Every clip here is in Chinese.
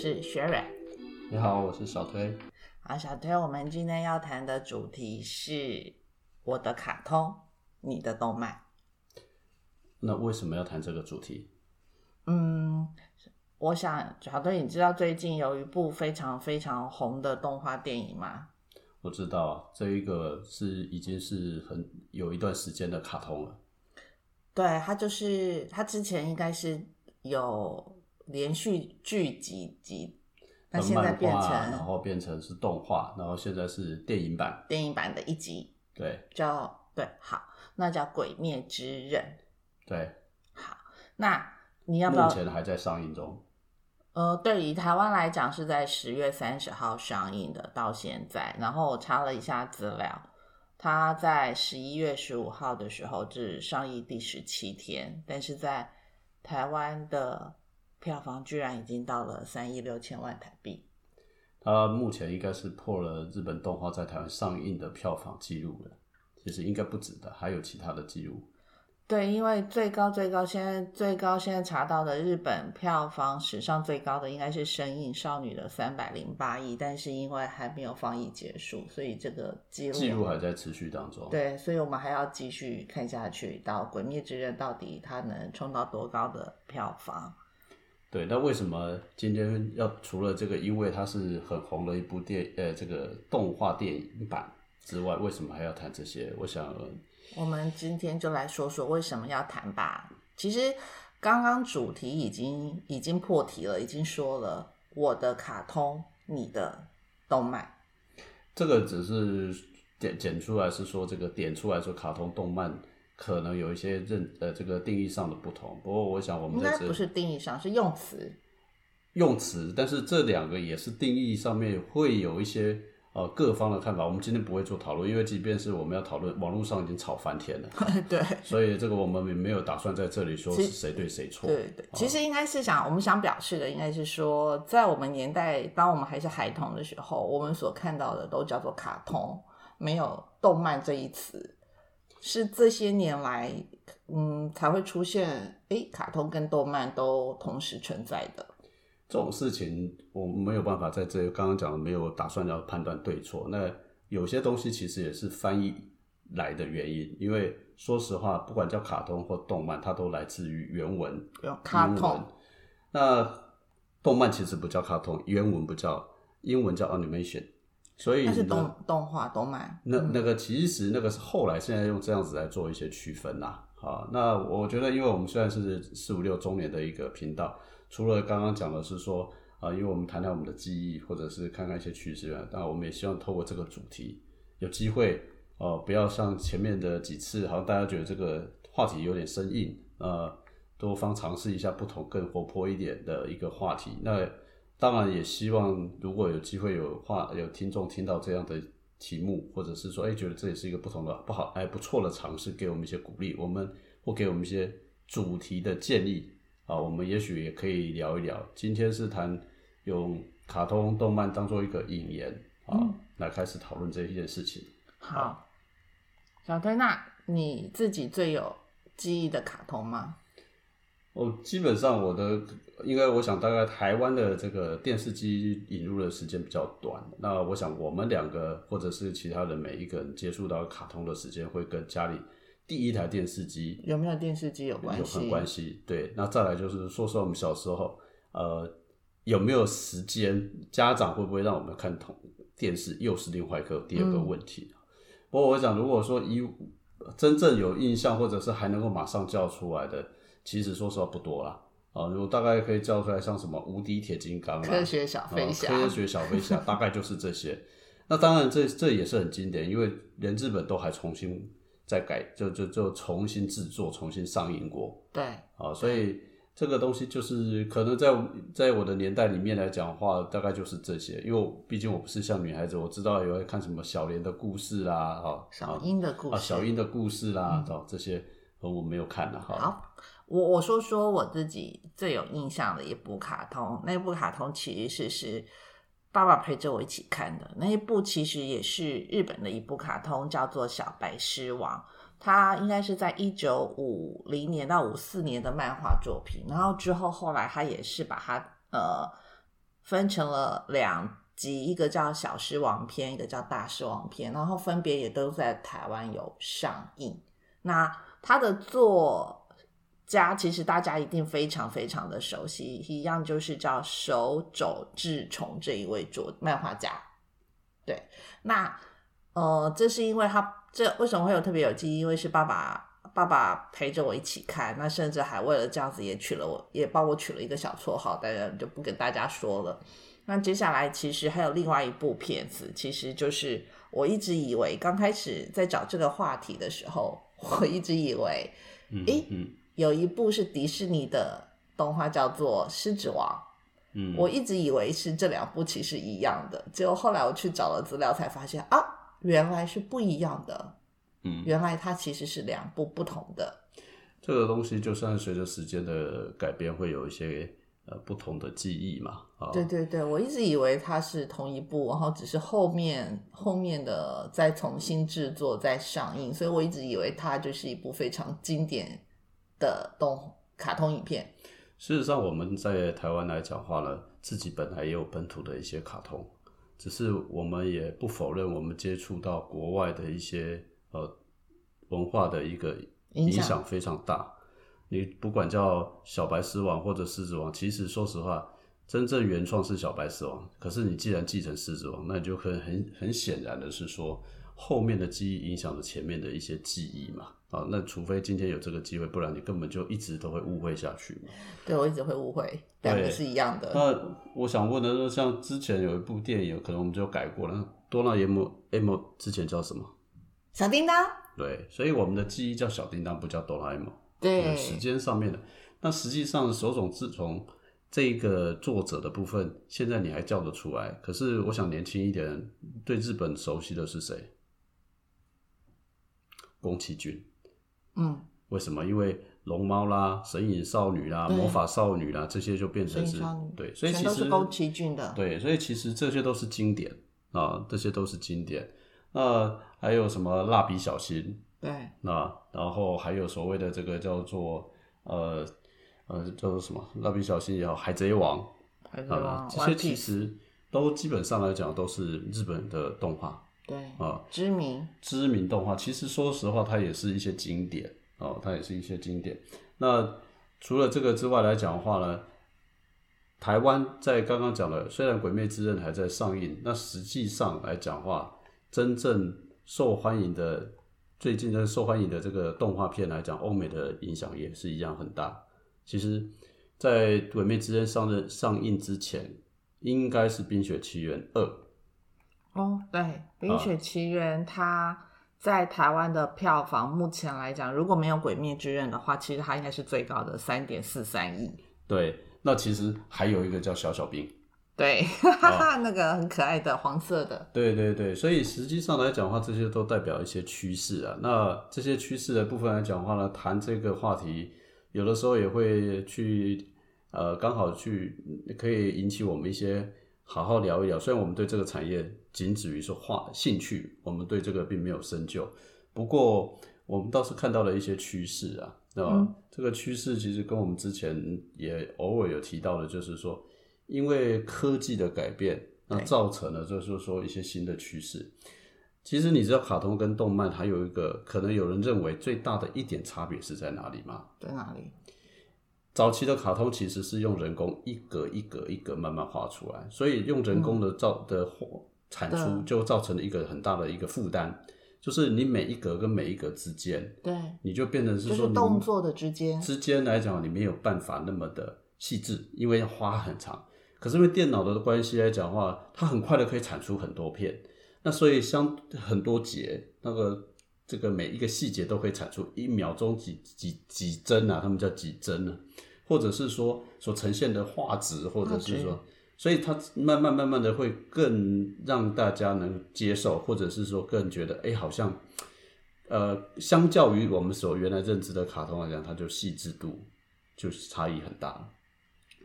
是 Sharon。你好，我是小推。好，小推，我们今天要谈的主题是我的卡通，你的动漫。那为什么要谈这个主题？嗯，我想小推，你知道最近有一部非常非常红的动画电影吗？我知道，这一个是已经是很有一段时间的卡通了。对，它就是它之前应该是有连续剧几集，那现在变成然后变成是动画，然后现在是电影版，电影版的一集，对，叫对，好，那叫《鬼灭之刃》。对，好，那你要不要？目前还在上映中。呃，对，以台湾来讲是在十月三十号上映的，到现在，然后我查了一下资料。它在十一月十五号的时候是上映第十七天，但是在台湾的票房居然已经到了三亿六千万台币。它目前应该是破了日本动画在台湾上映的票房记录了，其实应该不止的，还有其他的记录。对，因为最高最高现在最高现在查到的日本票房史上最高的应该是《神隐少女》的三百零八亿，但是因为还没有放映结束，所以这个记录记录还在持续当中。对，所以我们还要继续看下去，到《鬼灭之刃》到底它能冲到多高的票房？对，那为什么今天要除了这个，因为它是很红的一部电呃这个动画电影版之外，为什么还要谈这些？我想。我们今天就来说说为什么要谈吧。其实刚刚主题已经已经破题了，已经说了我的卡通，你的动漫。这个只是点剪出来，是说这个点出来说卡通动漫可能有一些认呃这个定义上的不同。不过我想我们应该不是定义上，是用词用词，但是这两个也是定义上面会有一些。呃，各方的看法，我们今天不会做讨论，因为即便是我们要讨论，网络上已经吵翻天了。对，所以这个我们也没有打算在这里说是谁对谁错。对对，其实应该是想，我们想表示的应该是说，在我们年代，当我们还是孩童的时候，我们所看到的都叫做卡通，没有动漫这一词，是这些年来，嗯，才会出现，诶，卡通跟动漫都同时存在的。这种事情我没有办法在这刚刚讲的没有打算要判断对错。那有些东西其实也是翻译来的原因，因为说实话，不管叫卡通或动漫，它都来自于原文卡通。那动漫其实不叫卡通，原文不叫英文叫 animation，所以是动动画动漫。那那个其实那个是后来现在用这样子来做一些区分啦。好，那我觉得，因为我们虽然是四五六周年的一个频道。除了刚刚讲的是说啊，因为我们谈谈我们的记忆，或者是看看一些趋势，那我们也希望透过这个主题，有机会哦，不要像前面的几次，好像大家觉得这个话题有点生硬，呃，多方尝试一下不同、更活泼一点的一个话题。那当然也希望，如果有机会有话有听众听到这样的题目，或者是说，哎，觉得这也是一个不同的不好哎不错的尝试，给我们一些鼓励，我们或给我们一些主题的建议。啊，我们也许也可以聊一聊。今天是谈用卡通动漫当做一个引言啊，来开始讨论这一件事情。好，小推，那你自己最有记忆的卡通吗？哦，基本上我的，应该我想大概台湾的这个电视机引入的时间比较短。那我想我们两个或者是其他的每一个人接触到卡通的时间会跟家里。第一台电视机有没有电视机有关系？有关系。对，那再来就是说说我们小时候，呃，有没有时间？家长会不会让我们看同电视？又是另外一个第二个问题。不过我想，如果说以真正有印象或者是还能够马上叫出来的，其实说实话不多啦。啊，我大概可以叫出来，像什么无敌铁金刚、科学小飞侠、科学小飞侠，大概就是这些。那当然，这这也是很经典，因为连日本都还重新。再改就就就重新制作，重新上映过。对，啊，所以这个东西就是可能在在我的年代里面来讲话，大概就是这些。因为毕竟我不是像女孩子，我知道有看什么小莲的故事啦，哈，小樱的故事啊，小樱的故事啦，哦，这些我没有看的哈。好，我我说说我自己最有印象的一部卡通，那部卡通其实是是。爸爸陪着我一起看的那一部，其实也是日本的一部卡通，叫做《小白狮王》。它应该是在一九五零年到五四年的漫画作品，然后之后后来他也是把它呃分成了两集，一个叫《小狮王篇》，一个叫《大狮王篇》，然后分别也都在台湾有上映。那他的作家其实大家一定非常非常的熟悉，一样就是叫手冢治虫这一位作漫画家。对，那呃，这是因为他这为什么会有特别有记忆？因为是爸爸爸爸陪着我一起看，那甚至还为了这样子也取了我也帮我取了一个小绰号，当然就不跟大家说了。那接下来其实还有另外一部片子，其实就是我一直以为刚开始在找这个话题的时候，我一直以为，诶，有一部是迪士尼的动画叫做《狮子王》。嗯，我一直以为是这两部其实一样的，结果后来我去找了资料才发现啊，原来是不一样的。嗯，原来它其实是两部不同的。这个东西就算随着时间的改变，会有一些呃不同的记忆嘛。啊，对对对，我一直以为它是同一部，然后只是后面后面的再重新制作再上映，所以我一直以为它就是一部非常经典的动卡通影片。事实上，我们在台湾来讲话呢，自己本来也有本土的一些卡通，只是我们也不否认，我们接触到国外的一些呃文化的一个影响非常大。你不管叫小白狮王或者狮子王，其实说实话，真正原创是小白狮王。可是你既然继承狮子王，那你就很很很显然的是说，后面的记忆影响了前面的一些记忆嘛。啊，那除非今天有这个机会，不然你根本就一直都会误会下去嘛。对，我一直会误会，两个是一样的。那我想问的是，像之前有一部电影，可能我们就改过了。多纳 M M 之前叫什么？小叮当。对，所以我们的记忆叫小叮当，不叫哆啦 A 梦。对，时间上面的。那实际上，手冢自从这个作者的部分，现在你还叫得出来？可是我想年轻一点，对日本熟悉的是谁？宫崎骏。嗯，为什么？因为龙猫啦、神隐少女啦、魔法少女啦，这些就变成是，对，所以其实宫崎骏的，对，所以其实这些都是经典啊，这些都是经典。那还有什么蜡笔小新？对，那然后还有所谓的这个叫做呃呃叫做什么？蜡笔小新也好，海贼王，海贼王，这些其实都基本上来讲都是日本的动画。对啊，知名知名动画，其实说实话，它也是一些经典哦，它也是一些经典。那除了这个之外来讲的话呢，台湾在刚刚讲了，虽然《鬼灭之刃》还在上映，那实际上来讲话，真正受欢迎的，最近的受欢迎的这个动画片来讲，欧美的影响也是一样很大。其实，在《鬼灭之刃》上任上映之前，应该是《冰雪奇缘二》。哦，对，《冰雪奇缘》它在台湾的票房目前来讲，如果没有《鬼灭之刃》的话，其实它应该是最高的三点四三亿。对，那其实还有一个叫小小兵，对，那个很可爱的黄色的。对对对，所以实际上来讲的话，这些都代表一些趋势啊。那这些趋势的部分来讲的话呢，谈这个话题，有的时候也会去呃，刚好去可以引起我们一些。好好聊一聊，虽然我们对这个产业仅止于说话兴趣，我们对这个并没有深究。不过，我们倒是看到了一些趋势啊，对吧？这个趋势其实跟我们之前也偶尔有提到的，就是说，因为科技的改变，那造成了就是说一些新的趋势。其实你知道，卡通跟动漫还有一个可能有人认为最大的一点差别是在哪里吗？在哪里？早期的卡通其实是用人工一格一格一格慢慢画出来，所以用人工的造的产出就造成了一个很大的一个负担，就是你每一格跟每一格之间，对，你就变成是说动作的之间之间来讲，你没有办法那么的细致，因为要花很长。可是因为电脑的关系来讲的话，它很快的可以产出很多片，那所以相很多节那个这个每一个细节都可以产出一秒钟几几几帧啊，他们叫几帧啊。或者是说所呈现的画质，或者是说，所以它慢慢慢慢的会更让大家能接受，或者是说更觉得，哎，好像，呃，相较于我们所原来认知的卡通来讲，它就细致度就是差异很大，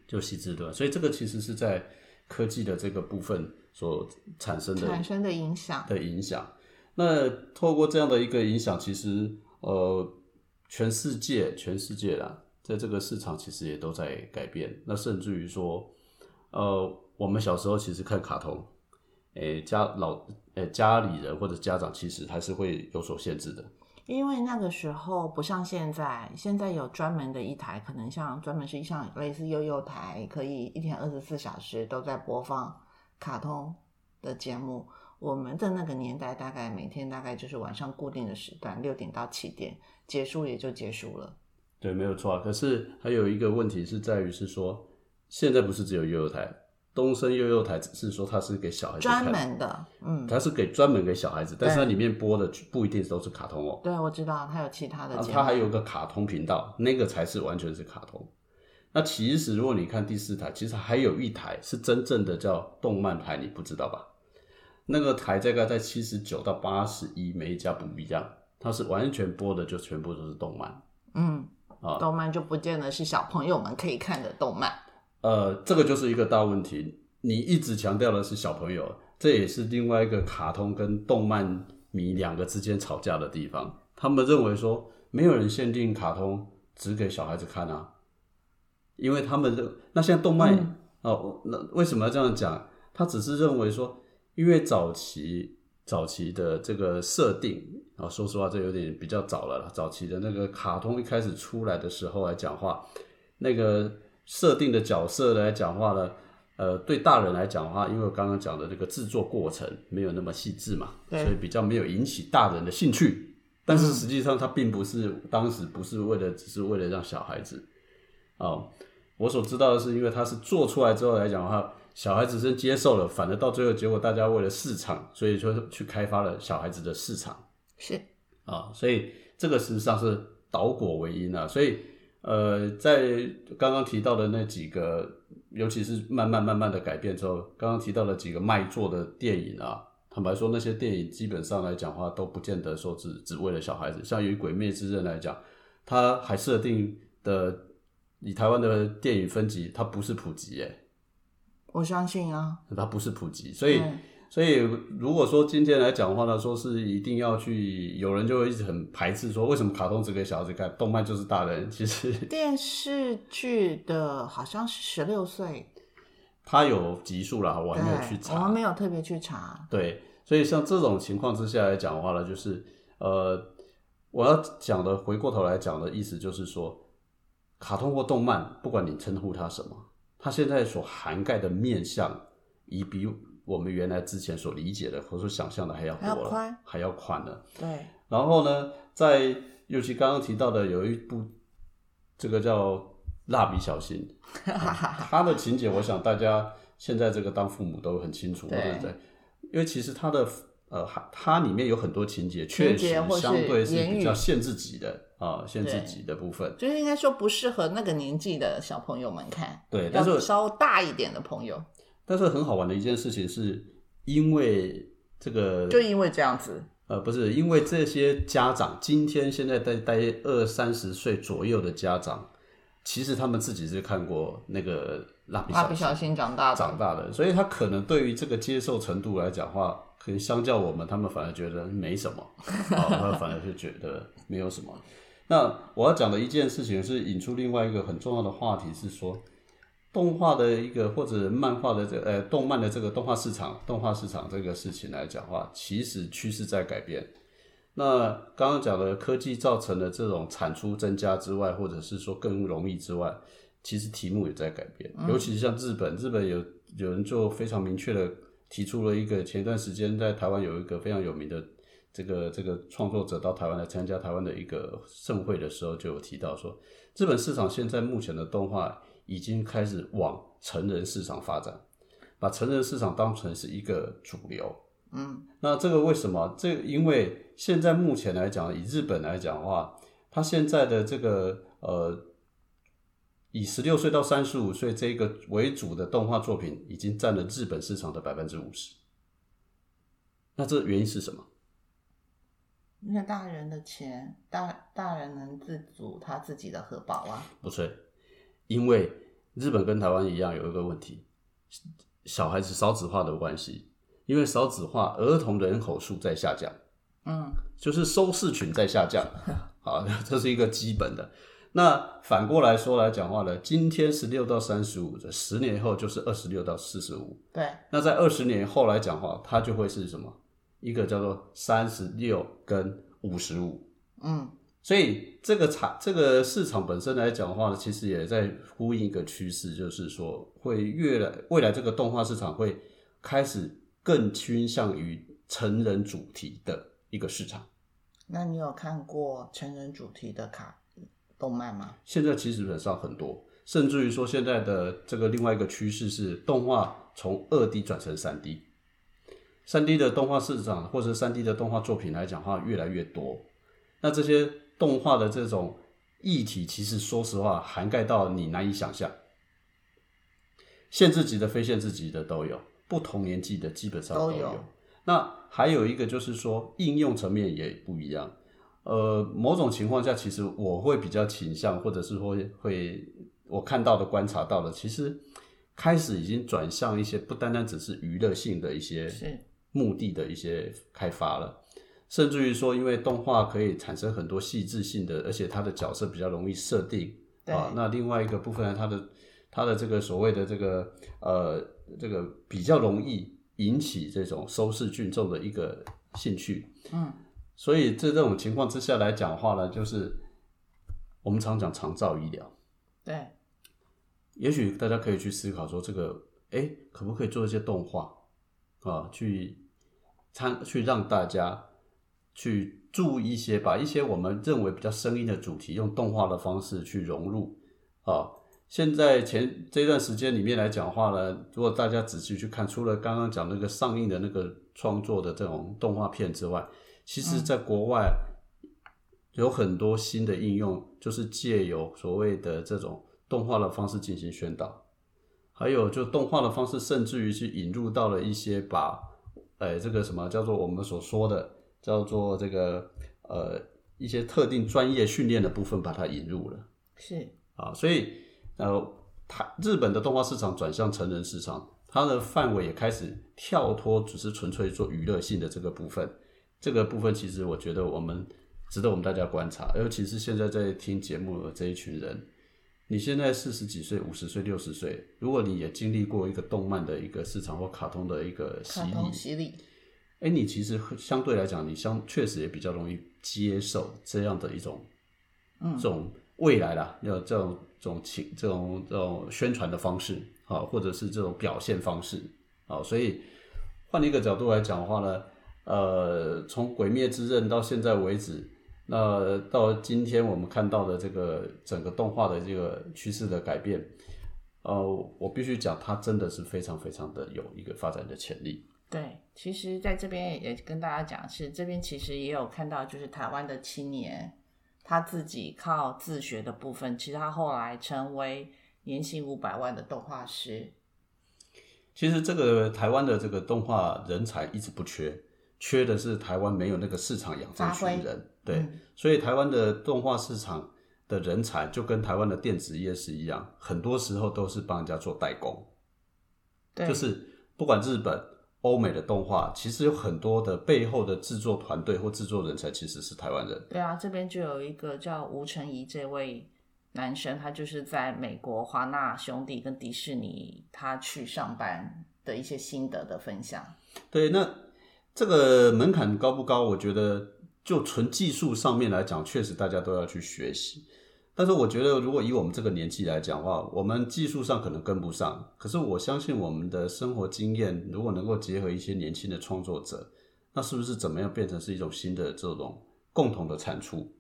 就细致度。所以这个其实是在科技的这个部分所产生的产生的影响的影响。那透过这样的一个影响，其实。呃，全世界全世界啦，在这个市场其实也都在改变。那甚至于说，呃，我们小时候其实看卡通，诶、家老诶、家里人或者家长其实还是会有所限制的。因为那个时候不像现在，现在有专门的一台，可能像专门是像类似悠悠台，可以一天二十四小时都在播放卡通的节目。我们的那个年代，大概每天大概就是晚上固定的时段，六点到七点结束也就结束了。对，没有错啊。可是还有一个问题是在于是说，现在不是只有幼幼台，东升幼幼台只是说它是给小孩子专门的，嗯，它是给专门给小孩子，但是它里面播的不一定都是卡通哦。对，我知道它有其他的啊，节目，它还有个卡通频道，那个才是完全是卡通。那其实如果你看第四台，其实还有一台是真正的叫动漫台，你不知道吧？那个台大概在七十九到八十一，每一家不一样，它是完全播的就全部都是动漫。嗯，啊动漫就不见得是小朋友们可以看的动漫。呃，这个就是一个大问题。你一直强调的是小朋友，这也是另外一个卡通跟动漫迷两个之间吵架的地方。他们认为说，没有人限定卡通只给小孩子看啊，因为他们认那现在动漫、嗯哦，那为什么要这样讲？他只是认为说，因为早期早期的这个设定啊、说实话，这有点比较早了啦。早期的那个卡通一开始出来的时候来讲话，那个设定的角色来讲话呢，呃，对大人来讲的话，因为我刚刚讲的这个制作过程没有那么细致嘛，所以比较没有引起大人的兴趣。但是实际上，它并不是当时不是为了只是为了让小孩子哦，我所知道的是，因为它是做出来之后来讲的话，小孩子先接受了，反而到最后结果大家为了市场，所以说去开发了小孩子的市场。是，啊，所以这个事实上是导果为因啊，所以呃，在刚刚提到的那几个，尤其是慢慢慢慢的改变之后，刚刚提到的几个卖座的电影啊，坦白说，那些电影基本上来讲话都不见得说只只为了小孩子，像以《鬼灭之刃》来讲，它还设定的以台湾的电影分级，它不是普及耶，我相信啊。它不是普及，所以。嗯所以，如果说今天来讲的话呢，说是一定要去，有人就会一直很排斥说，为什么卡通只给小孩子看，动漫就是大人？其实 电视剧的好像是十六岁，它有级数啦，我还没有去查，我查们。没有特别去查。对，所以像这种情况之下来讲的话呢，就是呃，我要讲的回过头来讲的意思就是说，卡通或动漫，不管你称呼它什么，它现在所涵盖的面向，已比我们原来之前所理解的或者说想象的还要多了，还要宽还要宽了。对，然后呢，在尤其刚刚提到的有一部，这个叫《蜡笔小新》，它的情节，我想大家现在这个当父母都很清楚，对对不对？因为其实它的呃，它它里面有很多情节，确实相对是比较限制级的啊，限制对级的部分。就是应该说不适合那个年纪的小朋友们看，对，但是要稍大一点的朋友，但是很好玩的一件事情是，因为这个就因为这样子，呃，不是，因为这些家长今天现在在待二三十岁左右的家长，其实他们自己是看过那个蜡笔蜡小新笔小新长大的，长大的，所以他可能对于这个接受程度来讲的话，可能相较我们，他们反而觉得没什么，啊、他们反而是觉得没有什么。那我要讲的一件事情是引出另外一个很重要的话题，是说动画的一个或者漫画的这呃动漫的这个动画市场，动画市场这个事情来讲的话，其实趋势在改变。那刚刚讲的科技造成的这种产出增加之外，或者是说更容易之外，其实题目也在改变。尤其是像日本，日本有有人就非常明确的提出了一个，前一段时间在台湾有一个非常有名的这个这个创作者到台湾来参加台湾的一个盛会的时候，就有提到说，日本市场现在目前的动画已经开始往成人市场发展，把成人市场当成是一个主流。嗯，那这个为什么？这因为现在目前来讲，以日本来讲的话，它现在的这个呃，以十六岁到三十五岁这个为主的动画作品，已经占了日本市场的百分之五十。那这原因是什么？因为大人的钱，大大人能自主他自己的荷包啊，不对，因为日本跟台湾一样有一个问题，小孩子少子化的关系，因为少子化，儿童人口数在下降。嗯，就是收视群在下降，啊，这是一个基本的。那反过来说来讲话呢，今天十六到三十五的，十年后就是二十六到四十五。对，那在二十年后来讲话，它就会是什么？一个叫做三十六跟五十五。嗯，所以这个产这个市场本身来讲的话呢，其实也在呼应一个趋势，就是说会越来未来这个动画市场会开始更倾向于成人主题的一个市场。那你有看过成人主题的卡动漫吗？现在其实基本上很多，甚至于说现在的这个另外一个趋势是动画从二 D 转成三 D，三 D 的动画市场或者三 D 的动画作品来讲的话越来越多。那这些动画的这种议题，其实说实话涵盖到你难以想象，限制级的、非限制级的都有，不同年纪的基本上都都有。那还有一个就是说应用层面也不一样。呃，某种情况下，其实我会比较倾向，或者是说会我看到的、观察到的，其实开始已经转向一些不单单只是娱乐性的一些是。目的的一些开发了，甚至于说，因为动画可以产生很多细致性的，而且它的角色比较容易设定对啊。那另外一个部分呢，它的它的这个所谓的这个呃这个比较容易引起这种收视群众的一个兴趣，嗯，所以在这种情况之下来讲话呢，就是我们常讲长照医疗。对，也许大家可以去思考说，这个哎，可不可以做一些动画啊，去参去让大家去注意一些，把一些我们认为比较生硬的主题，用动画的方式去融入啊。现在前这段时间里面来讲话呢，如果大家仔细去看，除了刚刚讲那个上映的那个创作的这种动画片之外，其实在国外有很多新的应用，就是借由所谓的这种动画的方式进行宣导，还有就动画的方式，甚至于去引入到了一些把，呃，这个什么叫做我们所说的叫做这个呃一些特定专业训练的部分，把它引入了。是。啊，所以呃，台日本的动画市场转向成人市场，它的范围也开始跳脱只是纯粹做娱乐性的这个部分。这个部分其实我觉得我们值得我们大家观察，尤其是现在在听节目的这一群人，你现在四十几岁、五十岁、六十岁，如果你也经历过一个动漫的一个市场或卡通的一个洗卡礼，洗礼，哎，你其实相对来讲，你相确实也比较容易接受这样的一种，嗯，这种未来啦，要这种这种情这种这种宣传的方式啊，或者是这种表现方式啊，所以换一个角度来讲的话呢，呃，从《鬼灭之刃》到现在为止，那到今天我们看到的这个整个动画的这个趋势的改变，呃，我必须讲，它真的是非常非常的有一个发展的潜力。对，其实在这边也跟大家讲是，这边其实也有看到，就是台湾的青年他自己靠自学的部分，其实他后来成为年薪五百万的动画师。其实这个台湾的这个动画人才一直不缺，缺的是台湾没有那个市场养这群人。对，所以台湾的动画市场的人才就跟台湾的电子业是一样，很多时候都是帮人家做代工。对，就是不管日本、欧美的动画，其实有很多的背后的制作团队或制作人才其实是台湾人。对啊，这边就有一个叫吴承仪这位男生，他就是在美国华纳兄弟跟迪士尼他去上班的一些心得的分享。对，那这个门槛高不高？我觉得就纯技术上面来讲，确实大家都要去学习。但是我觉得，如果以我们这个年纪来讲的话，我们技术上可能跟不上。可是我相信我们的生活经验，如果能够结合一些年轻的创作者，那是不是怎么样变成是一种新的这种共同的产出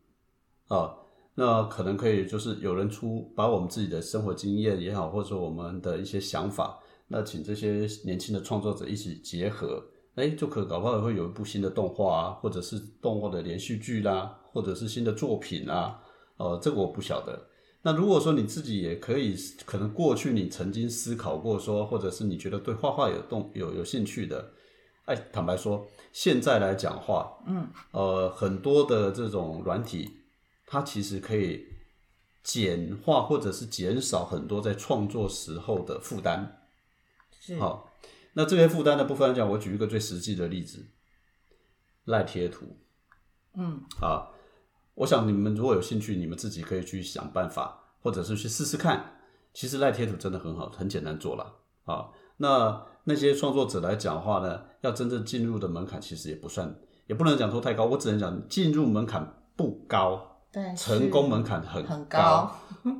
啊？那可能可以就是有人出把我们自己的生活经验也好，或者说我们的一些想法，那请这些年轻的创作者一起结合，哎，就可搞不好会有一部新的动画啊，或者是动画的连续剧啦，或者是新的作品啊。呃，这个我不晓得。那如果说你自己也可以，可能过去你曾经思考过说，或者是你觉得对画画有动有有兴趣的，哎，坦白说，现在来讲话，嗯，呃，很多的这种软体，它其实可以简化或者是减少很多在创作时候的负担。是，好，那这些负担的部分来讲，我举一个最实际的例子，赖贴图。嗯，啊，我想你们如果有兴趣，你们自己可以去想办法，或者是去试试看。其实赖贴图真的很好，很简单做了啊。那那些创作者来讲的话呢，要真正进入的门槛其实也不算，也不能讲说太高。我只能讲进入门槛不高，对成功门槛很很高。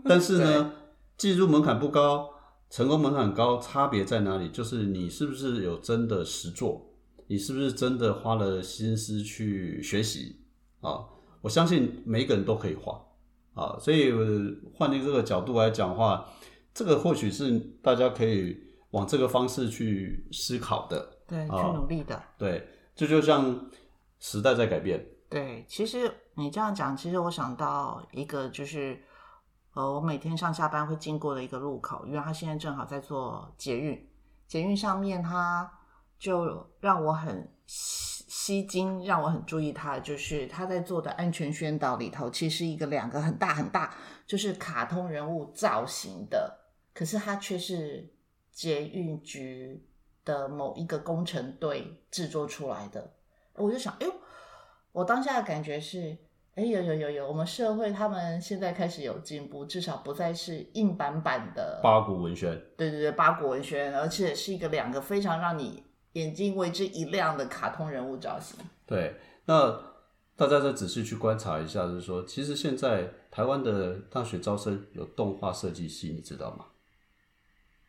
但是呢，进入门槛不高，成功门槛很高，差别在哪里？就是你是不是有真的实做，你是不是真的花了心思去学习啊？我相信每一个人都可以画啊，所以换另这个角度来讲话，这个或许是大家可以往这个方式去思考的，对，去啊努力的。对，这就像时代在改变，对，其实你这样讲，其实我想到一个，就是呃，我每天上下班会经过的一个路口，因为它现在正好在做捷运，捷运上面它就让我很吸吸睛，让我很注意他，就是他在做的安全宣导里头，其实一个两个很大很大，就是卡通人物造型的，可是它却是捷运局的某一个工程队制作出来的，我就想，哎呦。我当下的感觉是，哎，有有有有，我们社会他们现在开始有进步，至少不再是硬板板的，八股文宣，对对对，八股文宣，而且是一个两个非常让你眼睛为之一亮的卡通人物造型。对，那大家再仔细去观察一下，就是说，其实现在台湾的大学招生有动画设计系，你知道吗？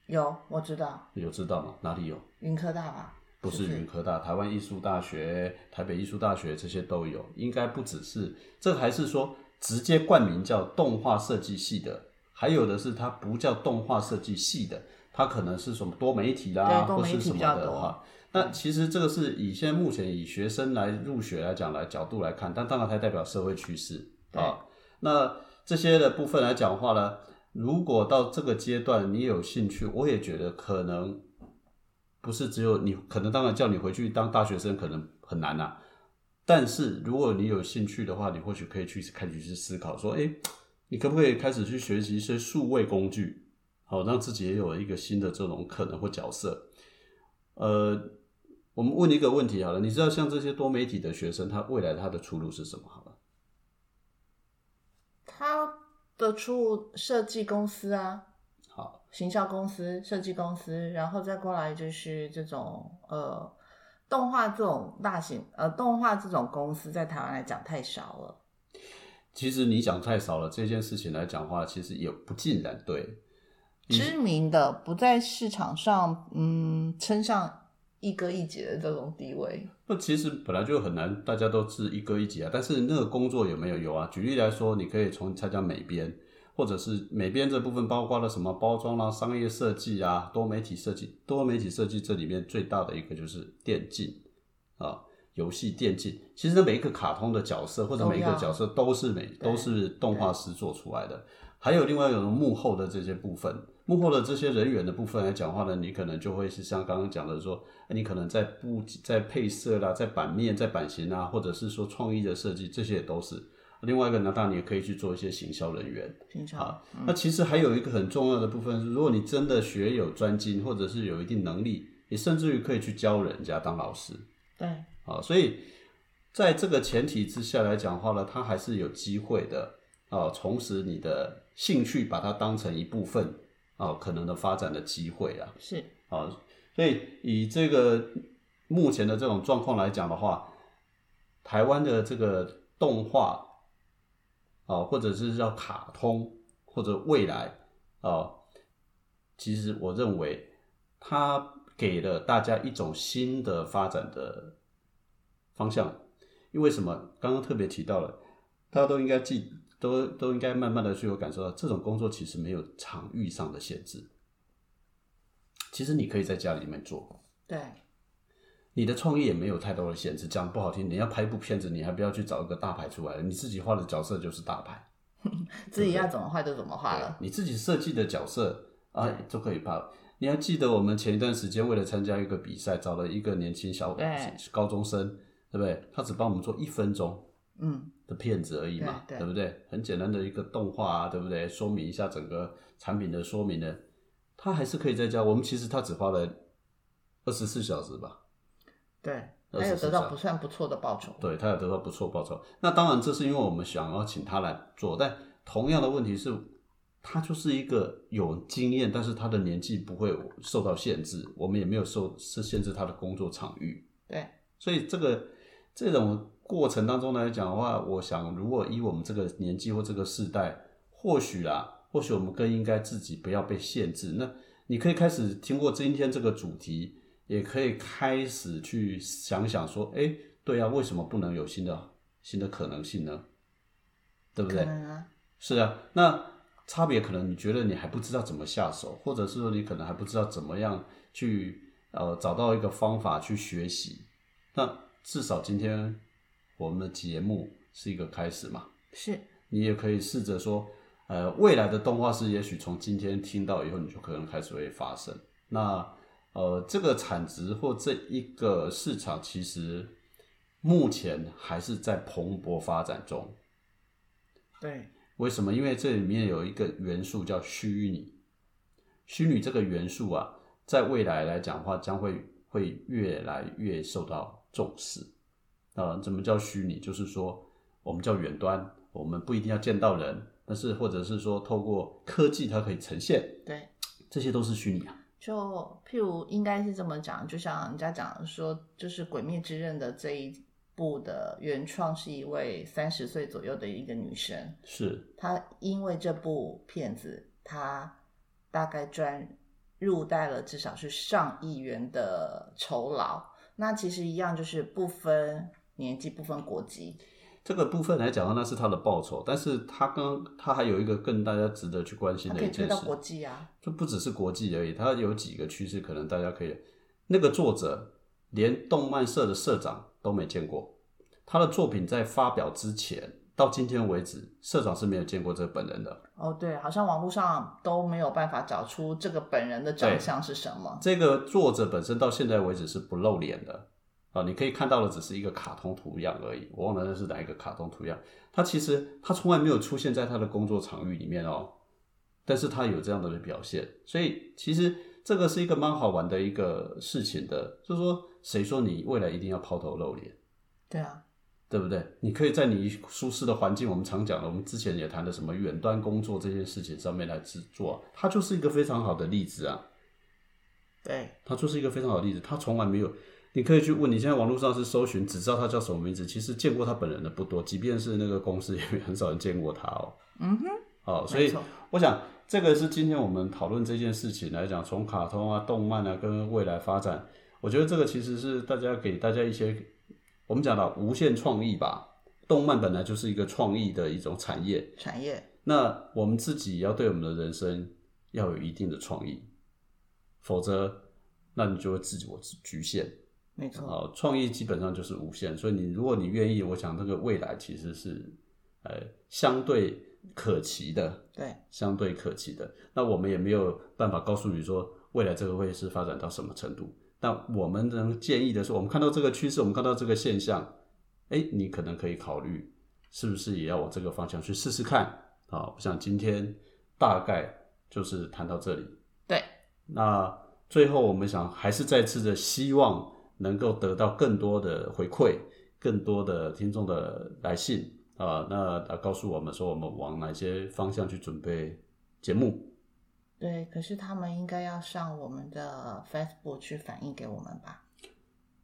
有，我知道，有知道吗？哪里有？云科大吧？不是云科大，台湾艺术大学、台北艺术大学这些都有，应该不只是这个，还是说直接冠名叫动画设计系的，还有的是它不叫动画设计系的，它可能是什么多媒体啦，或是什么的哈。那其实这个是以现在目前以学生来入学来讲来角度来看，但当然它代表社会趋势啊。那这些的部分来讲的话呢，如果到这个阶段你有兴趣，我也觉得可能不是只有你，可能当然叫你回去当大学生可能很难呐、但是如果你有兴趣的话，你或许可以去开始去思考说，哎，你可不可以开始去学习一些数位工具，好让自己也有一个新的这种可能或角色。呃，我们问一个问题好了，你知道像这些多媒体的学生，他未来他的出路是什么？好了，他的出路设计公司啊，好，行销公司、设计公司，然后再过来就是这种呃动画这种大型呃动画这种公司，在台湾来讲太少了。其实你讲太少了，这件事情来讲话，其实也不尽然对。知名的不在市场上，嗯，称上一哥一姐的这种地位，那其实本来就很难，大家都是一哥一姐啊。但是那个工作有没有有啊？举例来说，你可以从参加美编，或者是美编这部分包括了什么包装啦、商业设计啊、多媒体设计。多媒体设计这里面最大的一个就是电竞啊，游戏电竞。其实，每一个卡通的角色或者每一个角色都是美都是动画师做出来的。还有另外一种幕后的这些部分，幕后的这些人员的部分来讲话呢，你可能就会是像刚刚讲的说，哎你可能在布在配色啦，在版面、在版型啊，或者是说创意的设计，这些也都是。另外一个呢，当然你也可以去做一些行销人员。行销啊，那其实还有一个很重要的部分是，如果你真的学有专精，或者是有一定能力，你甚至于可以去教人家当老师。对啊，所以在这个前提之下来讲话呢，他还是有机会的啊，重拾你的兴趣，把它当成一部分啊，可能的发展的机会啊。是啊，所以以这个目前的这种状况来讲的话，台湾的这个动画啊，或者是叫卡通，或者未来啊，其实我认为它给了大家一种新的发展的方向。因为什么？刚刚特别提到了，大家都应该记，都都应该慢慢的去有感受到，这种工作其实没有场域上的限制。其实你可以在家里面做，对你的创意也没有太多的限制。讲不好听，你要拍一部片子，你还不要去找一个大牌出来，你自己画的角色就是大牌，自己要怎么画就怎么画了。你自己设计的角色啊就可以拍。你还记得我们前一段时间为了参加一个比赛，找了一个年轻小对高中生，对不对？他只帮我们做一分钟嗯，的片子而已嘛，对对不对？很简单的一个动画啊，对不对？说明一下整个产品的说明呢，他还是可以在家。我们其实他只花了二十四小时吧，对他有得到不算不错的报酬。对他有得到不错报酬。那当然，这是因为我们想要请他来做，但同样的问题是，他就是一个有经验，但是他的年纪不会受到限制，我们也没有受是限制他的工作场域。对，所以这个这种过程当中来讲的话，我想如果以我们这个年纪或这个世代，或许啊，或许我们更应该自己不要被限制。那你可以开始听过今天这个主题，也可以开始去想想说，哎，对啊，为什么不能有新的新的可能性呢？对不对？啊。是啊，那差别可能你觉得你还不知道怎么下手，或者是说你可能还不知道怎么样去呃找到一个方法去学习。那至少今天我们的节目是一个开始嘛？是。你也可以试着说。呃，未来的动画师也许从今天听到以后，你就可能开始会发生。那呃，这个产值或这一个市场，其实目前还是在蓬勃发展中。对，为什么？因为这里面有一个元素叫虚拟，虚拟这个元素啊，在未来来讲的话，将会会越来越受到重视。啊，怎么叫虚拟？就是说，我们叫远端，我们不一定要见到人。但是，或者是说，透过科技，它可以呈现，对，这些都是虚拟啊。就譬如，应该是这么讲，就像人家讲说，就是《鬼灭之刃》的这一部的原创是一位三十岁左右的一个女生，是她因为这部片子，她大概赚入袋了至少是上亿元的酬劳。那其实一样，就是不分年纪，不分国籍。这个部分来讲的话，那是他的报酬，但是他跟他还有一个更大家值得去关心的一件事，可以推到国际啊，就不只是国际而已，他有几个趋势，可能大家可以，那个作者连动漫社的社长都没见过，他的作品在发表之前到今天为止，社长是没有见过这个本人的。哦，对，好像网络上都没有办法找出这个本人的长相是什么。这个作者本身到现在为止是不露脸的。啊，你可以看到的只是一个卡通图样而已，我忘了那是哪一个卡通图样。他其实他从来没有出现在他的工作场域里面哦，但是他有这样的表现，所以其实这个是一个蛮好玩的一个事情的。就是说，谁说你未来一定要抛头露脸？对啊，对不对？你可以在你舒适的环境，我们常讲的，我们之前也谈的什么远端工作这件事情上面来制作，它就是一个非常好的例子啊。对，它就是一个非常好的例子，他从来没有。你可以去问，你现在网络上是搜寻，只知道他叫什么名字，其实见过他本人的不多，即便是那个公司 也很少人见过他哦。嗯哼，哦，所以我想这个是今天我们讨论这件事情来讲，从卡通啊、动漫啊跟未来发展，我觉得这个其实是大家给大家一些我们讲到无限创意吧。动漫本来就是一个创意的一种产业，产业。那我们自己要对我们的人生要有一定的创意，否则那你就会自我局限。没错，创意基本上就是无限，所以你如果你愿意，我想这个未来其实是，呃，相对可期的，对，相对可期的。那我们也没有办法告诉你说未来这个会是发展到什么程度，但我们能建议的是，我们看到这个趋势，我们看到这个现象，哎，你可能可以考虑是不是也要往这个方向去试试看啊？我想今天大概就是谈到这里，对，那最后我们想还是再次的希望。能够得到更多的回馈，更多的听众的来信啊，那告诉我们说我们往哪些方向去准备节目？对，可是他们应该要上我们的 Facebook 去反映给我们吧？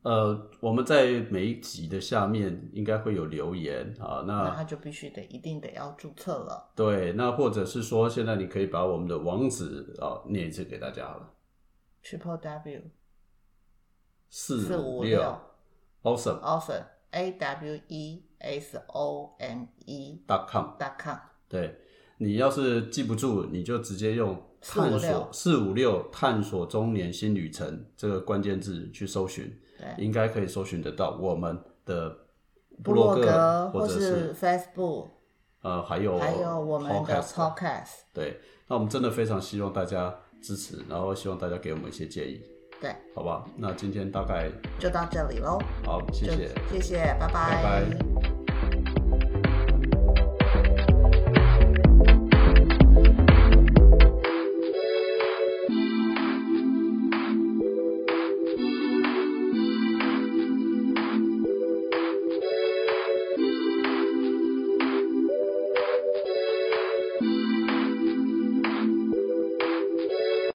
呃，我们在每一集的下面应该会有留言啊，那那他就必须得一定得要注册了。对，那或者是说，现在你可以把我们的网址啊念一次给大家了，Triple W。四五六，awesome，awesome，a w e s o m e dot com dot com。对，你要是记不住，你就直接用探索四五六探索中年新旅程这个关键字去搜寻，对，应该可以搜寻得到我们的部落格或者是 Facebook，呃，还有还有我们的 Podcast。对，那我们真的非常希望大家支持，然后希望大家给我们一些建议。对，好吧，那今天大概就到这里喽。好，谢谢，谢谢，拜拜，拜拜。